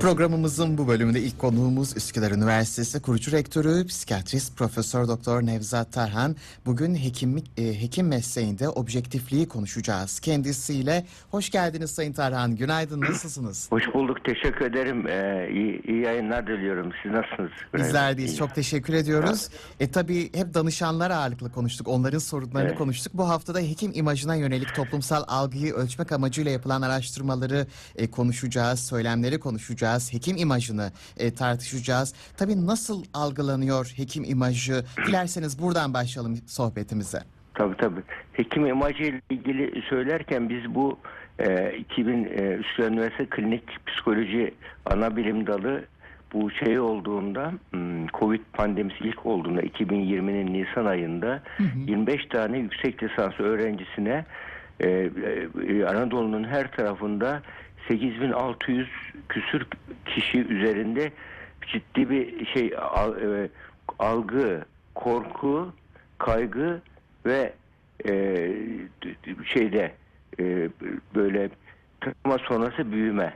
Programımızın bu bölümünde ilk konuğumuz Üsküdar Üniversitesi kurucu rektörü, psikiyatrist Profesör Doktor Nevzat Tarhan. Bugün hekimlik e, hekim mesleğinde objektifliği konuşacağız kendisiyle. Hoş geldiniz Sayın Tarhan. Günaydın. Nasılsınız? Hoş bulduk. Teşekkür ederim. Ee, iyi, iyi yayınlar diliyorum. Siz nasılsınız? Bizler deyiz. Çok teşekkür ediyoruz. E tabii hep danışanlar ağırlıklı konuştuk. Onların sorunlarını Evet. konuştuk. Bu haftada hekim imajına yönelik toplumsal algıyı ölçmek amacıyla yapılan araştırmaları e, konuşacağız. Söylemleri konuşacağız. Hekim imajını e, tartışacağız. Tabii nasıl algılanıyor hekim imajı? Dilerseniz buradan başlayalım sohbetimize. Tabii tabii. Hekim imajı ile ilgili söylerken biz bu e, 2000 e, Üsküdar Üniversitesi Klinik Psikoloji Ana Bilim Dalı bu şey olduğunda hmm, Covid pandemisi ilk olduğunda 2020'nin Nisan ayında 25 tane yüksek lisans öğrencisine e, e, Anadolu'nun her tarafında 8600 küsür kişi üzerinde ciddi bir şey e, algı, korku, kaygı ve e, şeyde e, böyle travma sonrası büyüme.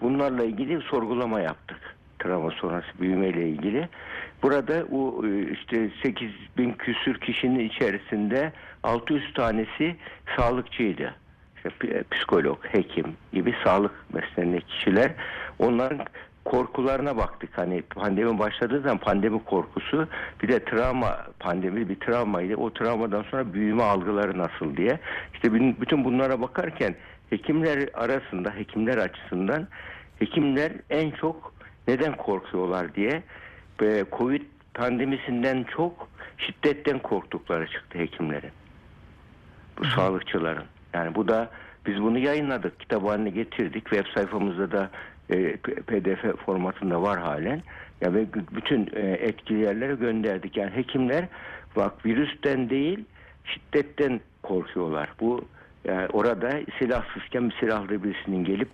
Bunlarla ilgili sorgulama yaptık. Travma sonrası büyüme ile ilgili. Burada o işte 8 bin küsür kişinin içerisinde 600 tanesi sağlıkçıydı. İşte p- psikolog, hekim gibi sağlık mesleğinde kişiler. Onların korkularına baktık. Hani pandemi başladığı zaman pandemi korkusu bir de travma pandemi bir travmaydı. O travmadan sonra büyüme algıları nasıl diye. İşte bütün bunlara bakarken hekimler arasında hekimler açısından hekimler en çok neden korkuyorlar diye e, Covid pandemisinden çok şiddetten korktukları çıktı hekimlerin. Bu sağlıkçıların. Yani bu da biz bunu yayınladık. Kitap haline getirdik. Web sayfamızda da e, PDF formatında var halen. Ya ve bütün e, etkili yerlere gönderdik. Yani hekimler bak virüsten değil şiddetten korkuyorlar. Bu yani orada silahsızken bir silahlı birisinin gelip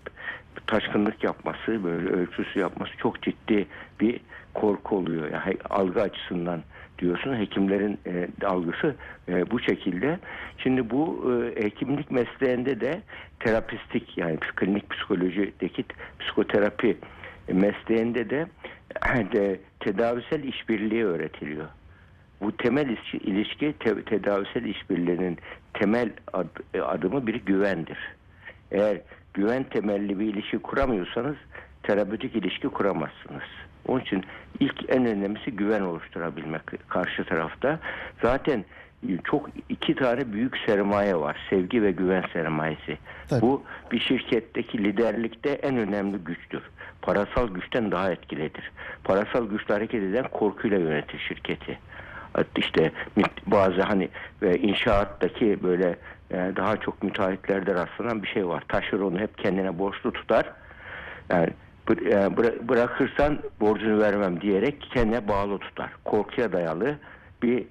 taşkınlık yapması, böyle ölçüsü yapması çok ciddi bir korku oluyor. Yani algı açısından diyorsun. Hekimlerin e, algısı e, bu şekilde. Şimdi bu e, hekimlik mesleğinde de terapistik yani klinik psikolojideki psikoterapi mesleğinde de, de tedavisel işbirliği öğretiliyor. Bu temel ilişki, te- tedavisel işbirliğinin temel ad- adımı bir güvendir. Eğer güven temelli bir ilişki kuramıyorsanız terapötik ilişki kuramazsınız. Onun için ilk en önemlisi güven oluşturabilmek karşı tarafta. Zaten çok iki tane büyük sermaye var. Sevgi ve güven sermayesi. Tabii. Bu bir şirketteki liderlikte en önemli güçtür. Parasal güçten daha etkilidir. Parasal güçle hareket eden korkuyla yönetir şirketi. İşte bazı hani ve inşaattaki böyle e, daha çok müteahhitlerde rastlanan bir şey var. Taşır onu hep kendine borçlu tutar. Yani e, bırakırsan borcunu vermem diyerek kendine bağlı tutar. Korkuya dayalı bir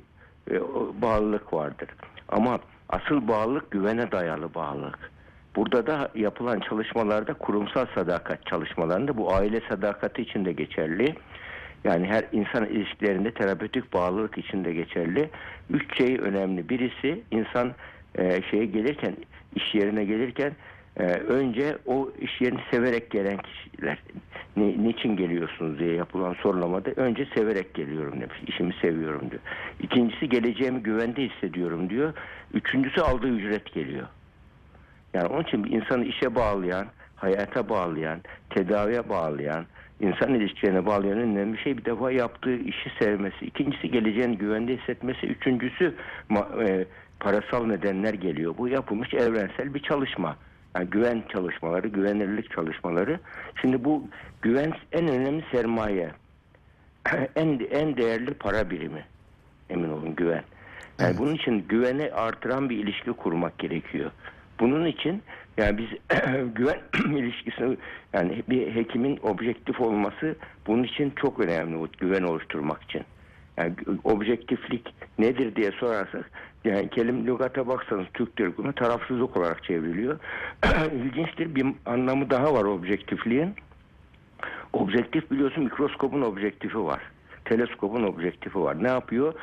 e, bağlılık vardır. Ama asıl bağlılık güvene dayalı bağlılık. Burada da yapılan çalışmalarda kurumsal sadakat çalışmalarında bu aile sadakati için de geçerli. Yani her insan ilişkilerinde terapötik bağlılık için de geçerli. Üç şey önemli. Birisi insan e, şeye gelirken, iş yerine gelirken e, önce o iş yerini severek gelen kişiler ni, niçin geliyorsunuz diye yapılan sorulamada önce severek geliyorum demiş. İşimi seviyorum diyor. İkincisi geleceğimi güvende hissediyorum diyor. Üçüncüsü aldığı ücret geliyor. Yani onun için insanı işe bağlayan, hayata bağlayan, tedaviye bağlayan, insan ilişkilerine bağlayan önemli şey bir defa yaptığı işi sevmesi. İkincisi geleceğini güvende hissetmesi. Üçüncüsü ma- e, parasal nedenler geliyor. Bu yapılmış evrensel bir çalışma. Yani güven çalışmaları, güvenilirlik çalışmaları. Şimdi bu güven en önemli sermaye. en en değerli para birimi. Emin olun güven. Yani Evet. bunun için güveni artıran bir ilişki kurmak gerekiyor. Bunun için yani biz güven ilişkisini yani bir hekimin objektif olması bunun için çok önemli o güven oluşturmak için. Yani objektiflik nedir diye sorarsak yani kelime lügata baksanız Türk Kurumu tarafsızlık olarak çevriliyor. İlginçtir bir anlamı daha var objektifliğin. Objektif biliyorsun mikroskopun objektifi var. Teleskopun objektifi var. Ne yapıyor?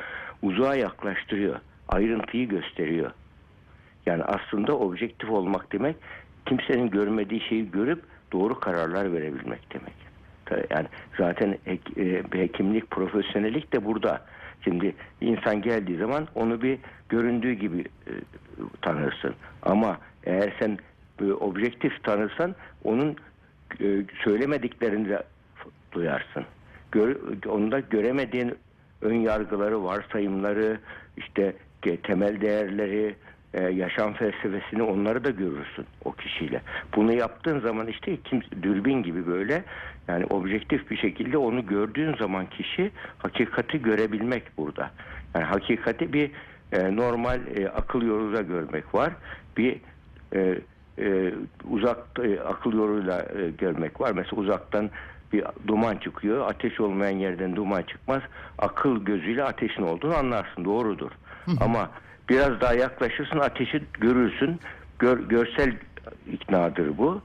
Uzağa yaklaştırıyor. Ayrıntıyı gösteriyor. Yani aslında objektif olmak demek kimsenin görmediği şeyi görüp doğru kararlar verebilmek demek. Yani zaten e, hekimlik, profesyonellik de burada. Şimdi insan geldiği zaman onu bir göründüğü gibi e, tanırsın. Ama eğer sen böyle objektif tanırsan onun e, söylemediklerini de duyarsın. Gör, onda göremediğin ön yargıları, varsayımları, işte temel değerleri, e, yaşam felsefesini onları da görürsün o kişiyle. Bunu yaptığın zaman işte kim, dürbün gibi böyle yani objektif bir şekilde onu gördüğün zaman kişi hakikati görebilmek burada. Yani hakikati bir e, normal e, akıl yoluyla görmek var. Bir e, e, uzak e, akıl yoluyla e, görmek var. Mesela uzaktan bir duman çıkıyor. Ateş olmayan yerden duman çıkmaz. Akıl gözüyle ateşin olduğunu anlarsın. Doğrudur. Ama biraz daha yaklaşırsın ateşi görürsün. Gör, görsel iknadır bu.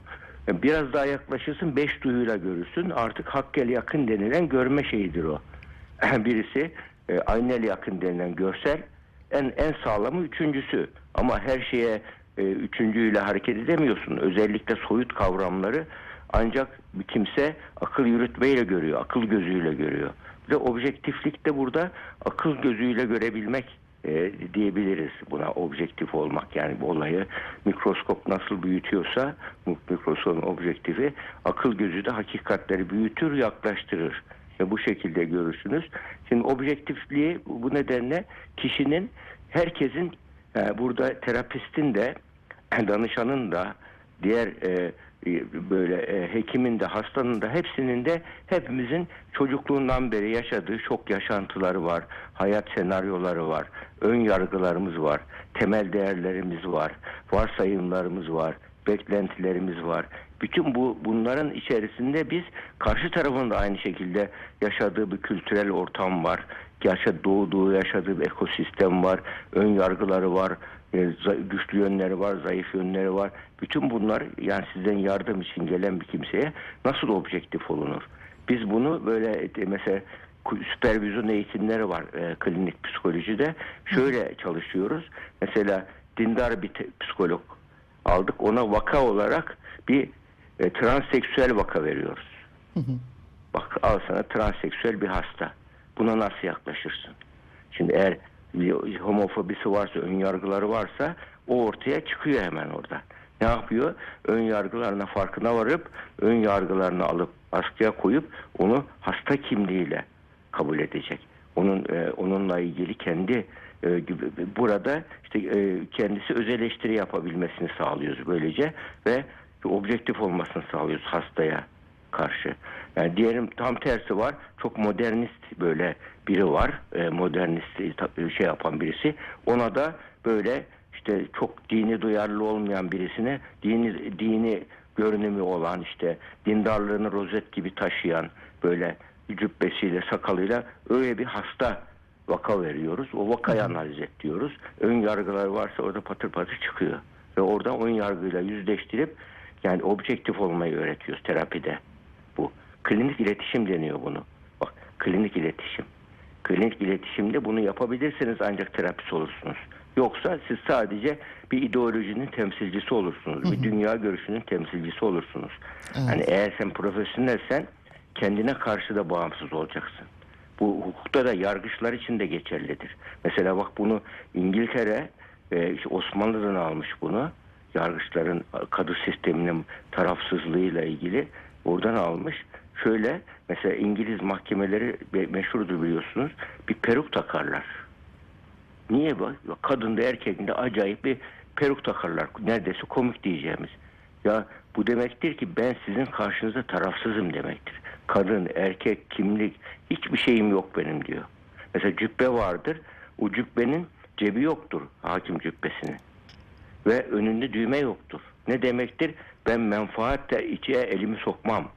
Biraz daha yaklaşırsın beş duyuyla görürsün. Artık hakkel yakın denilen görme şeyidir o. Birisi e, aynel yakın denilen görsel en en sağlamı üçüncüsü. Ama her şeye e, üçüncüyle hareket edemiyorsun. Özellikle soyut kavramları ancak bir kimse akıl yürütmeyle görüyor, akıl gözüyle görüyor. Ve objektiflik de burada akıl gözüyle görebilmek e, diyebiliriz buna objektif olmak. Yani bu olayı mikroskop nasıl büyütüyorsa mikroskopun objektifi akıl gözü de hakikatleri büyütür, yaklaştırır. Ve bu şekilde görürsünüz. Şimdi objektifliği bu nedenle kişinin herkesin e, burada terapistin de danışanın da diğer e, böyle e, hekimin de hastanın da hepsinin de hepimizin çocukluğundan beri yaşadığı şok yaşantıları var. Hayat senaryoları var. Ön yargılarımız var. Temel değerlerimiz var. Varsayımlarımız var. Beklentilerimiz var. Bütün bu bunların içerisinde biz karşı tarafın da aynı şekilde yaşadığı bir kültürel ortam var. Yaşa, doğduğu yaşadığı bir ekosistem var. Ön yargıları var. E, güçlü yönleri var, zayıf yönleri var. Bütün bunlar yani sizden yardım için gelen bir kimseye nasıl objektif olunur? Biz bunu böyle e, mesela süpervizyon eğitimleri var e, klinik psikolojide. Şöyle çalışıyoruz. Mesela dindar bir psikolog aldık. Ona vaka olarak bir e, transseksüel vaka veriyoruz. Bak al sana transseksüel bir hasta. Buna nasıl yaklaşırsın? Şimdi eğer homofobisi varsa, ön yargıları varsa o ortaya çıkıyor hemen orada. Ne yapıyor? Ön yargılarına farkına varıp ön yargılarını alıp askıya koyup onu hasta kimliğiyle kabul edecek. Onun e, onunla ilgili kendi e, burada işte e, kendisi öz eleştiri yapabilmesini sağlıyoruz böylece ve objektif olmasını sağlıyoruz hastaya karşı. Yani diyelim tam tersi var. Çok modernist böyle biri var. E, modernist e, ta- şey yapan birisi. Ona da böyle işte çok dini duyarlı olmayan birisine dini dini görünümü olan işte dindarlığını rozet gibi taşıyan böyle cübbesiyle sakalıyla öyle bir hasta vaka veriyoruz. O vakayı analiz et diyoruz. Ön yargılar varsa orada patır patır çıkıyor. Ve oradan ön yargıyla yüzleştirip yani objektif olmayı öğretiyoruz terapide. Klinik iletişim deniyor bunu. Bak klinik iletişim. Klinik iletişimde bunu yapabilirsiniz ancak terapist olursunuz. Yoksa siz sadece bir ideolojinin temsilcisi olursunuz. Bir dünya görüşünün temsilcisi olursunuz. Hani eğer sen profesyonelsen kendine karşı da bağımsız olacaksın. Bu hukukta da yargıçlar için de geçerlidir. Mesela bak bunu İngiltere e, işte Osmanlı'dan almış bunu. Yargıçların kadı sisteminin tarafsızlığıyla ilgili oradan almış. Şöyle mesela İngiliz mahkemeleri meşhurdur biliyorsunuz. Bir peruk takarlar. Niye bu? Kadın da erkekinde acayip bir peruk takarlar. Neredeyse komik diyeceğimiz. Ya bu demektir ki ben sizin karşınızda tarafsızım demektir. Kadın, erkek, kimlik hiçbir şeyim yok benim diyor. Mesela cübbe vardır. O cübbenin cebi yoktur hakim cübbesinin. Ve önünde düğme yoktur. Ne demektir? Ben menfaatle içe elimi sokmam.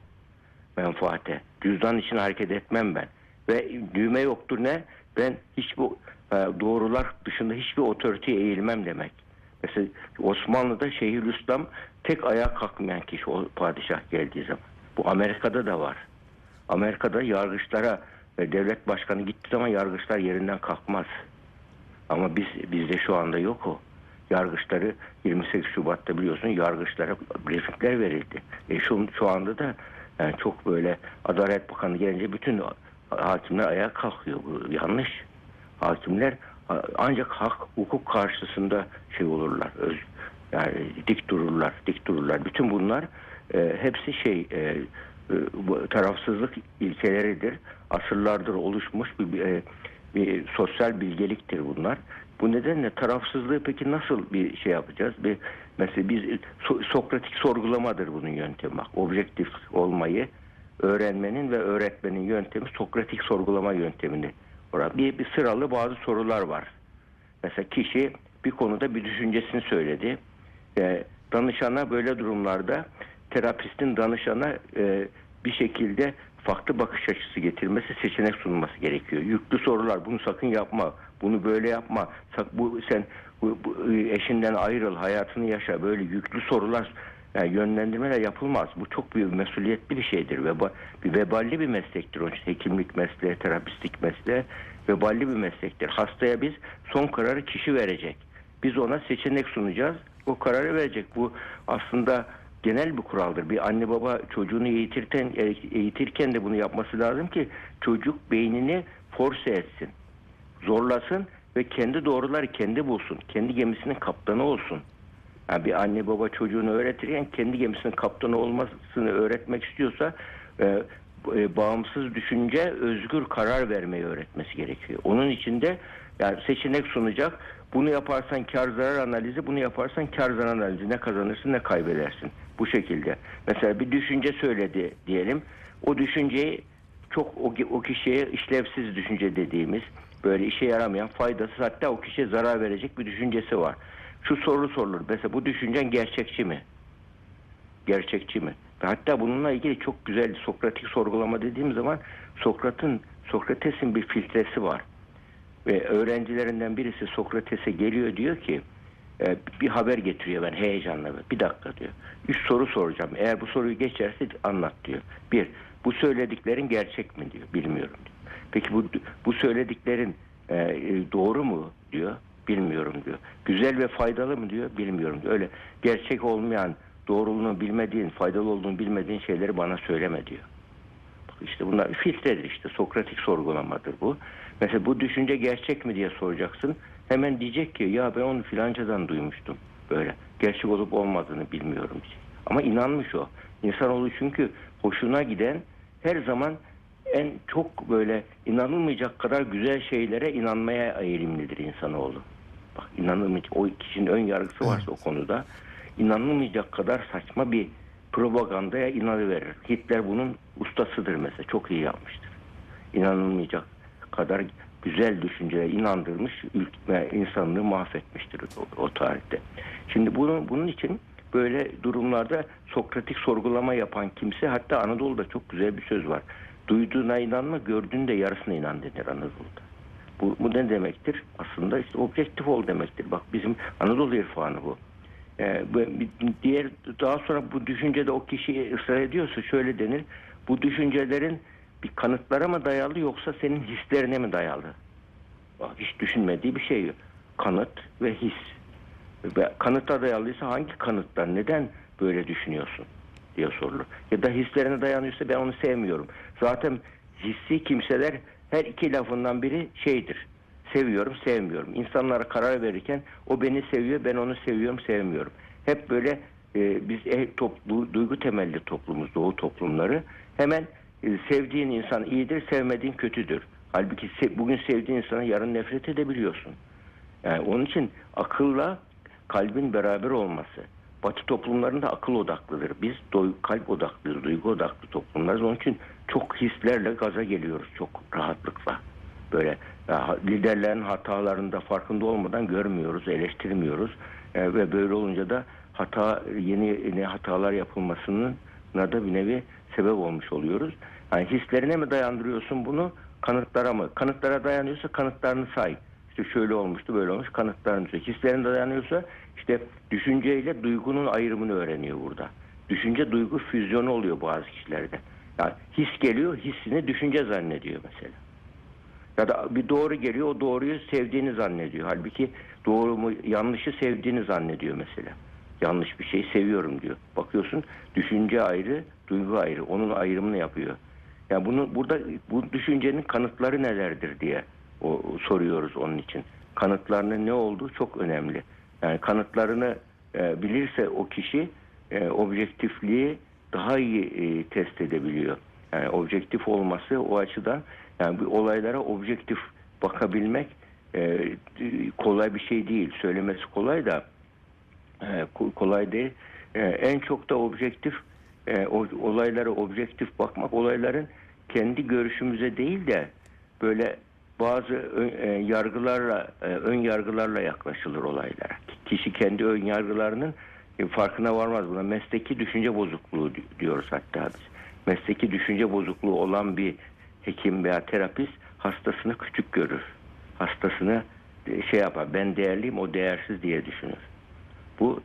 Menfaate. Cüzdan için hareket etmem ben. Ve düğme yoktur ne? Ben hiçbir e, doğrular dışında hiçbir otoriteye eğilmem demek. Mesela Osmanlı'da Şeyhülislam tek ayağa kalkmayan kişi o padişah geldiği zaman. Bu Amerika'da da var. Amerika'da yargıçlara e, devlet başkanı gittiği zaman yargıçlar yerinden kalkmaz. Ama biz bizde şu anda yok o. Yargıçları 28 Şubat'ta biliyorsun yargıçlara briefingler verildi. E şu, şu anda da Yani çok böyle Adalet Bakanı gelince bütün hakimler ayağa kalkıyor. Bu yanlış. Hakimler ancak hak, hukuk karşısında şey olurlar. Öz, yani dik dururlar, dik dururlar. Bütün bunlar e, hepsi şey e, e, tarafsızlık ilkeleridir. Asırlardır oluşmuş bir, e, bir sosyal bilgeliktir bunlar. Bu nedenle tarafsızlığı peki nasıl bir şey yapacağız? Bir mesela biz so- Sokratik sorgulamadır bunun yöntemi. Bak, objektif olmayı öğrenmenin ve öğretmenin yöntemi Sokratik sorgulama yöntemini. Orada bir, bir sıralı bazı sorular var. Mesela kişi bir konuda bir düşüncesini söyledi. E, danışana böyle durumlarda terapistin danışana e, bir şekilde farklı bakış açısı getirmesi, seçenek sunması gerekiyor. Yüklü sorular, bunu sakın yapma, bunu böyle yapma, sak, bu sen bu, bu, eşinden ayrıl, hayatını yaşa. Böyle yüklü sorular, yani yönlendirmeler yapılmaz. Bu çok büyük mesuliyetli bir şeydir. Veba, bir veballi bir meslektir. Onun için hekimlik mesleği, terapistlik mesleği veballi bir meslektir. Hastaya biz son kararı kişi verecek. Biz ona seçenek sunacağız. O kararı verecek. Bu aslında genel bir kuraldır. Bir anne baba çocuğunu eğitirken, eğitirken de bunu yapması lazım ki çocuk beynini force etsin. Zorlasın ve kendi doğruları kendi bulsun. Kendi gemisinin kaptanı olsun. Yani bir anne baba çocuğunu öğretirken kendi gemisinin kaptanı olmasını öğretmek istiyorsa e, e, bağımsız düşünce, özgür karar vermeyi öğretmesi gerekiyor. Onun için de yani seçenek sunacak. Bunu yaparsan kar zarar analizi, bunu yaparsan kar zarar analizi. Ne kazanırsın ne kaybedersin. Bu şekilde. Mesela bir düşünce söyledi diyelim. O düşünceyi çok o, o kişiye işlevsiz düşünce dediğimiz böyle işe yaramayan faydasız hatta o kişiye zarar verecek bir düşüncesi var. Şu soru sorulur. Mesela bu düşüncen gerçekçi mi? Gerçekçi mi? Ve hatta bununla ilgili çok güzel Sokratik sorgulama dediğim zaman Sokrat'ın Sokrates'in bir filtresi var. Ve öğrencilerinden birisi Sokrates'e geliyor diyor ki e, bir haber getiriyor ben heyecanla. Bir dakika diyor. Üç soru soracağım. Eğer bu soruyu geçerse anlat diyor. Bir, bu söylediklerin gerçek mi diyor. Bilmiyorum diyor. Peki bu bu söylediklerin e, doğru mu diyor. Bilmiyorum diyor. Güzel ve faydalı mı diyor. Bilmiyorum diyor. Öyle gerçek olmayan, doğruluğunu bilmediğin, faydalı olduğunu bilmediğin şeyleri bana söyleme diyor. İşte bunlar filtredir işte. Sokratik sorgulamadır bu. Mesela bu düşünce gerçek mi diye soracaksın. Hemen diyecek ki ya ben onu filancadan duymuştum. Böyle. Gerçek olup olmadığını bilmiyorum. Ama inanmış o. İnsanoğlu çünkü hoşuna giden her zaman en çok böyle inanılmayacak kadar güzel şeylere inanmaya eğilimlidir insanoğlu. Bak inanılmayacak. O kişinin ön yargısı varsa o konuda inanılmayacak kadar saçma bir propagandaya inanıverir. Hitler bunun ustasıdır mesela. Çok iyi yapmıştır. İnanılmayacak kadar güzel düşüncelere inandırmış, ülke, insanlığı mahvetmiştir o, o tarihte. Şimdi bunun, bunun için böyle durumlarda Sokratik sorgulama yapan kimse hatta Anadolu'da çok güzel bir söz var. Duyduğuna inanma, gördüğünde yarısına inan denir Anadolu'da. Bu, bu ne demektir? Aslında işte objektif ol demektir. Bak bizim Anadolu irfanı bu. Ee, diğer daha sonra bu düşüncede o kişi ısrar ediyorsa şöyle denir. Bu düşüncelerin bir kanıtlara mı dayalı yoksa senin hislerine mi dayalı? Bak, hiç düşünmediği bir şey. Kanıt ve his. Ve kanıta dayalıysa hangi kanıtlar? Neden böyle düşünüyorsun? diye sorulur. Ya da hislerine dayanıyorsa ben onu sevmiyorum. Zaten hissi kimseler her iki lafından biri şeydir. Seviyorum, sevmiyorum. İnsanlara karar verirken o beni seviyor, ben onu seviyorum, sevmiyorum. Hep böyle e, biz e, toplu, duygu temelli toplumuz, doğu toplumları. Hemen sevdiğin insan iyidir, sevmediğin kötüdür. Halbuki bugün sevdiğin insana yarın nefret edebiliyorsun. Yani onun için akılla kalbin beraber olması. Batı toplumlarında akıl odaklıdır. Biz doy- kalp odaklıyız, duygu odaklı toplumlarız. Onun için çok hislerle gaza geliyoruz çok rahatlıkla. Böyle ya, liderlerin hatalarında farkında olmadan görmüyoruz, eleştirmiyoruz. E, ve böyle olunca da hata yeni yeni hatalar yapılmasının da bir nevi sebep olmuş oluyoruz. Yani hislerine mi dayandırıyorsun bunu, kanıtlara mı? Kanıtlara dayanıyorsa kanıtlarını say. İşte şöyle olmuştu, böyle olmuş kanıtlarını say. Hislerine dayanıyorsa işte düşünceyle duygunun ayrımını öğreniyor burada. Düşünce duygu füzyonu oluyor bazı kişilerde. Yani his geliyor, hissini düşünce zannediyor mesela. Ya da bir doğru geliyor, o doğruyu sevdiğini zannediyor. Halbuki doğru mu, yanlışı sevdiğini zannediyor mesela. Yanlış bir şey seviyorum diyor. Bakıyorsun düşünce ayrı, duygu ayrı. Onun ayrımını yapıyor. Yani bunu burada bu düşüncenin kanıtları nelerdir diye o, soruyoruz onun için. Kanıtlarının ne olduğu çok önemli. Yani kanıtlarını e, bilirse o kişi e, objektifliği daha iyi e, test edebiliyor. Yani objektif olması o açıdan yani bu olaylara objektif bakabilmek e, kolay bir şey değil. Söylemesi kolay da e, ko- kolay değil. E, en çok da objektif e, olaylara objektif bakmak olayların kendi görüşümüze değil de böyle bazı yargılarla ön yargılarla yaklaşılır olaylara. Kişi kendi ön yargılarının farkına varmaz buna. Mesleki düşünce bozukluğu di- diyoruz hatta biz. Mesleki düşünce bozukluğu olan bir hekim veya terapist hastasını küçük görür. Hastasını şey yapar. Ben değerliyim, o değersiz diye düşünür. Bu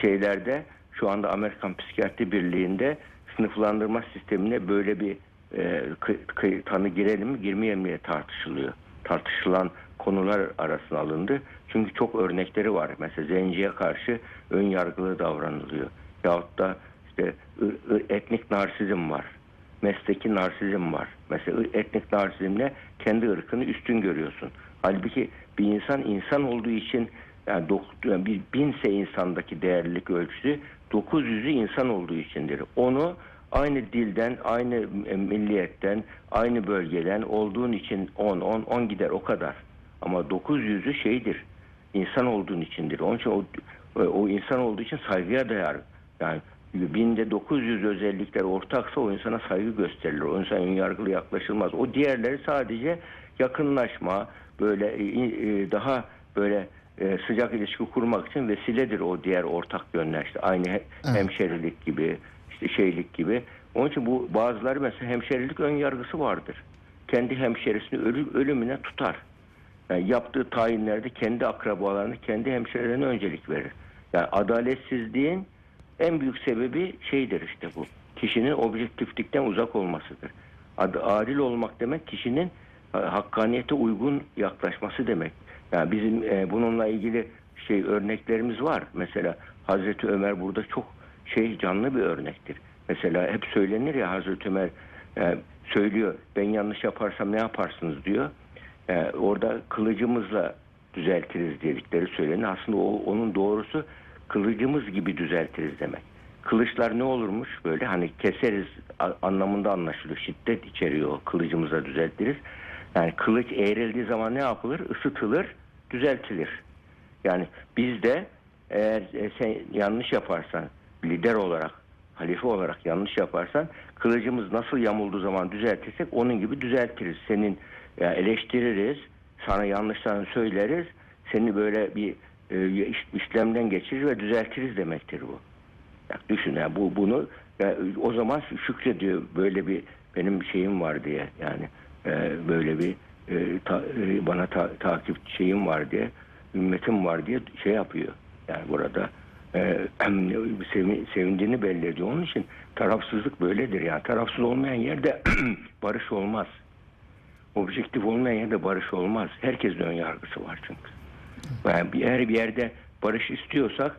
şeylerde şu anda Amerikan Psikiyatri Birliği'nde sınıflandırma sistemine böyle bir e, tanı girelim mi girmeyelim mi diye tartışılıyor. Tartışılan konular arasına alındı. Çünkü çok örnekleri var. Mesela zenciye karşı ön yargılı davranılıyor. Yahut da işte etnik narsizm var. Mesleki narsizm var. Mesela etnik narsizmle kendi ırkını üstün görüyorsun. Halbuki bir insan insan olduğu için yani, dok- yani bir binse insandaki değerlilik ölçüsü 900'ü insan olduğu içindir. Onu aynı dilden, aynı e, milliyetten, aynı bölgeden olduğun için 10, 10, 10 gider o kadar. Ama 900'ü şeydir, insan olduğun içindir. Onun için o, o insan olduğu için saygıya dayar. Yani binde 900 özellikler ortaksa o insana saygı gösterilir. O insan yargılı yaklaşılmaz. O diğerleri sadece yakınlaşma, böyle e, e, daha böyle e, sıcak ilişki kurmak için vesiledir o diğer ortak yönler. İşte aynı he- hemşerilik gibi, işte şeylik gibi. Onun için bu bazıları mesela hemşerilik ön yargısı vardır. Kendi hemşerisini ölü, ölümüne tutar. Yani yaptığı tayinlerde kendi akrabalarını, kendi hemşerilerine öncelik verir. Yani adaletsizliğin en büyük sebebi şeydir işte bu. Kişinin objektiflikten uzak olmasıdır. Ad- adil olmak demek kişinin e, hakkaniyete uygun yaklaşması demek. Yani bizim e, bununla ilgili şey örneklerimiz var. Mesela Hazreti Ömer burada çok şey canlı bir örnektir. Mesela hep söylenir ya Hazreti Ömer e, söylüyor ben yanlış yaparsam ne yaparsınız diyor. E, orada kılıcımızla düzeltiriz dedikleri söylenir. Aslında o, onun doğrusu kılıcımız gibi düzeltiriz demek. Kılıçlar ne olurmuş böyle hani keseriz anlamında anlaşılıyor. Şiddet içeriyor kılıcımıza düzeltiriz. Yani kılıç eğrildiği zaman ne yapılır? Isıtılır, düzeltilir. Yani biz de eğer e, sen yanlış yaparsan lider olarak, halife olarak yanlış yaparsan kılıcımız nasıl yamulduğu zaman düzeltirsek onun gibi düzeltiriz. Senin ya eleştiririz, sana yanlışlarını söyleriz, seni böyle bir e, iş- işlemden geçirir ve düzeltiriz demektir bu. Ya düşün ya bu bunu ya, o zaman şükrediyor böyle bir benim şeyim var diye yani e, böyle bir e, ta- e, bana ta- takip şeyim var diye ümmetim var diye şey yapıyor. Yani burada e, sevin- sevindiğini belli ediyor. Onun için tarafsızlık böyledir. Yani tarafsız olmayan yerde barış olmaz. Objektif olmayan yerde barış olmaz. Herkesin ön yargısı var çünkü. Yani bir, eğer bir yerde barış istiyorsak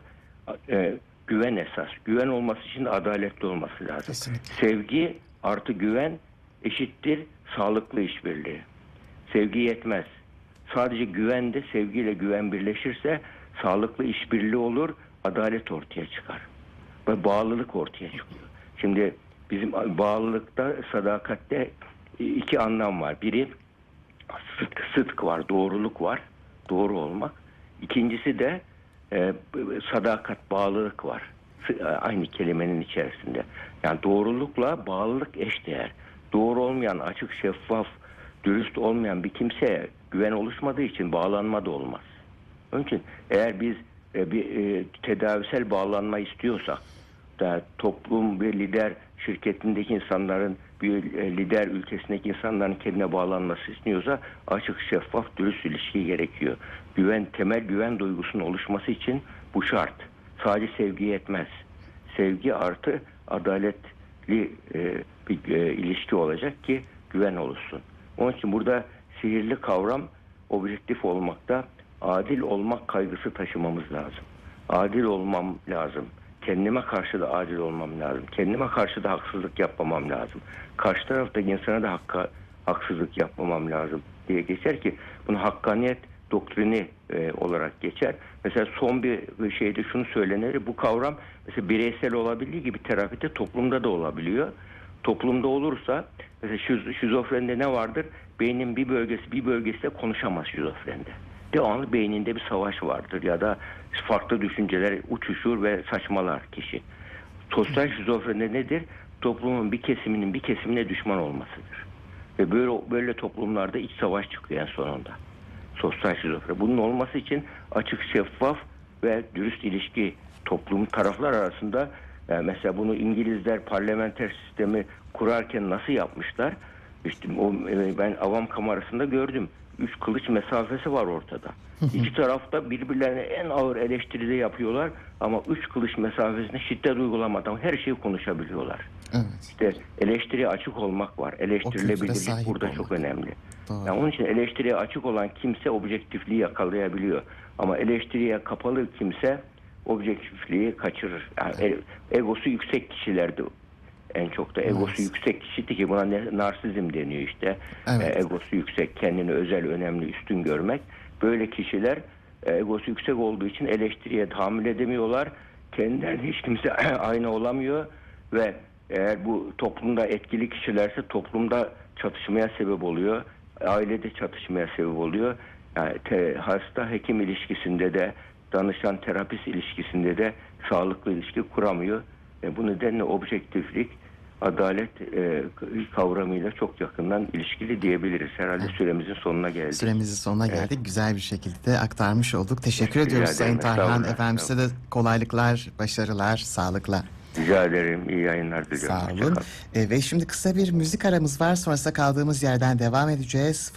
e, güven esas. Güven olması için de adaletli olması lazım. Kesinlikle. Sevgi artı güven eşittir sağlıklı işbirliği. Sevgi yetmez. Sadece güven de sevgiyle güven birleşirse sağlıklı işbirliği olur, adalet ortaya çıkar. Ve bağlılık ortaya çıkıyor. Şimdi bizim bağlılıkta, sadakatte iki anlam var. Biri sıdk, sıdk var, doğruluk var, doğru olmak. İkincisi de e, sadakat, bağlılık var. Aynı kelimenin içerisinde. Yani doğrulukla bağlılık eşdeğer. Doğru olmayan, açık, şeffaf, dürüst olmayan bir kimseye güven oluşmadığı için bağlanma da olmaz. Onun için eğer biz e, bir e, tedavisel bağlanma istiyorsak da toplum ve lider şirketindeki insanların bir e, lider ülkesindeki insanların kendine bağlanması istiyorsa açık, şeffaf, dürüst ilişki gerekiyor. Güven, temel güven duygusunun oluşması için bu şart. Sadece sevgi yetmez. Sevgi artı adaletli e, bir e, ilişki olacak ki güven oluşsun. Onun için burada sihirli kavram objektif olmakta, adil olmak kaygısı taşımamız lazım. adil olmam lazım. Kendime karşı da adil olmam lazım. Kendime karşı da haksızlık yapmamam lazım. Karşı taraftaki insana da hakka, haksızlık yapmamam lazım diye geçer ki bunu hakkaniyet doktrini e, olarak geçer. Mesela son bir şeyde şunu söylenir. Bu kavram mesela bireysel olabildiği gibi terapide toplumda da olabiliyor. Toplumda olursa mesela şiz, şizofrende ne vardır? Beynin bir bölgesi bir bölgesiyle konuşamaz şizofrende. Devamlı beyninde bir savaş vardır ya da farklı düşünceler uçuşur ve saçmalar kişi. Sosyal şizofreni nedir? Toplumun bir kesiminin bir kesimine düşman olmasıdır. Ve böyle böyle toplumlarda iç savaş çıkıyor en sonunda. Sosyal şizofreni. Bunun olması için açık, şeffaf ve dürüst ilişki toplum taraflar arasında yani mesela bunu İngilizler parlamenter sistemi kurarken nasıl yapmışlar? İşte o, e, ben avam kamerasında gördüm. Üç kılıç mesafesi var ortada. İki tarafta birbirlerine en ağır eleştiride yapıyorlar ama üç kılıç mesafesinde şiddet uygulamadan her şeyi konuşabiliyorlar. Evet. İşte eleştiriye açık olmak var. Eleştirilebilirlik burada olmak. çok önemli. Doğru. Yani onun için eleştiriye açık olan kimse objektifliği yakalayabiliyor. Ama eleştiriye kapalı kimse objektifliği kaçırır. Yani e- egosu yüksek kişilerdi en çok da egosu Evet. yüksek kişiydi ki buna narsizm deniyor işte. Evet. E, egosu yüksek, kendini özel, önemli, üstün görmek. Böyle kişiler e, egosu yüksek olduğu için eleştiriye tahammül edemiyorlar. Kendilerine hiç kimse aynı olamıyor ve eğer bu toplumda etkili kişilerse toplumda çatışmaya sebep oluyor. Ailede çatışmaya sebep oluyor. Yani te- hasta hekim ilişkisinde de danışan terapist ilişkisinde de sağlıklı ilişki kuramıyor. E, bu nedenle objektiflik adalet e, kavramıyla çok yakından ilişkili diyebiliriz. Herhalde süremizin sonuna geldik. Süremizin sonuna geldik. Güzel bir şekilde de aktarmış olduk. Teşekkür Rica ediyoruz. Sayın Tarhan. Efendim size de kolaylıklar, başarılar, sağlıklar. Rica ederim. İyi yayınlar diliyorum. Sağ olun. E, ve şimdi kısa bir müzik aramız var. Sonrasında kaldığımız yerden devam edeceğiz.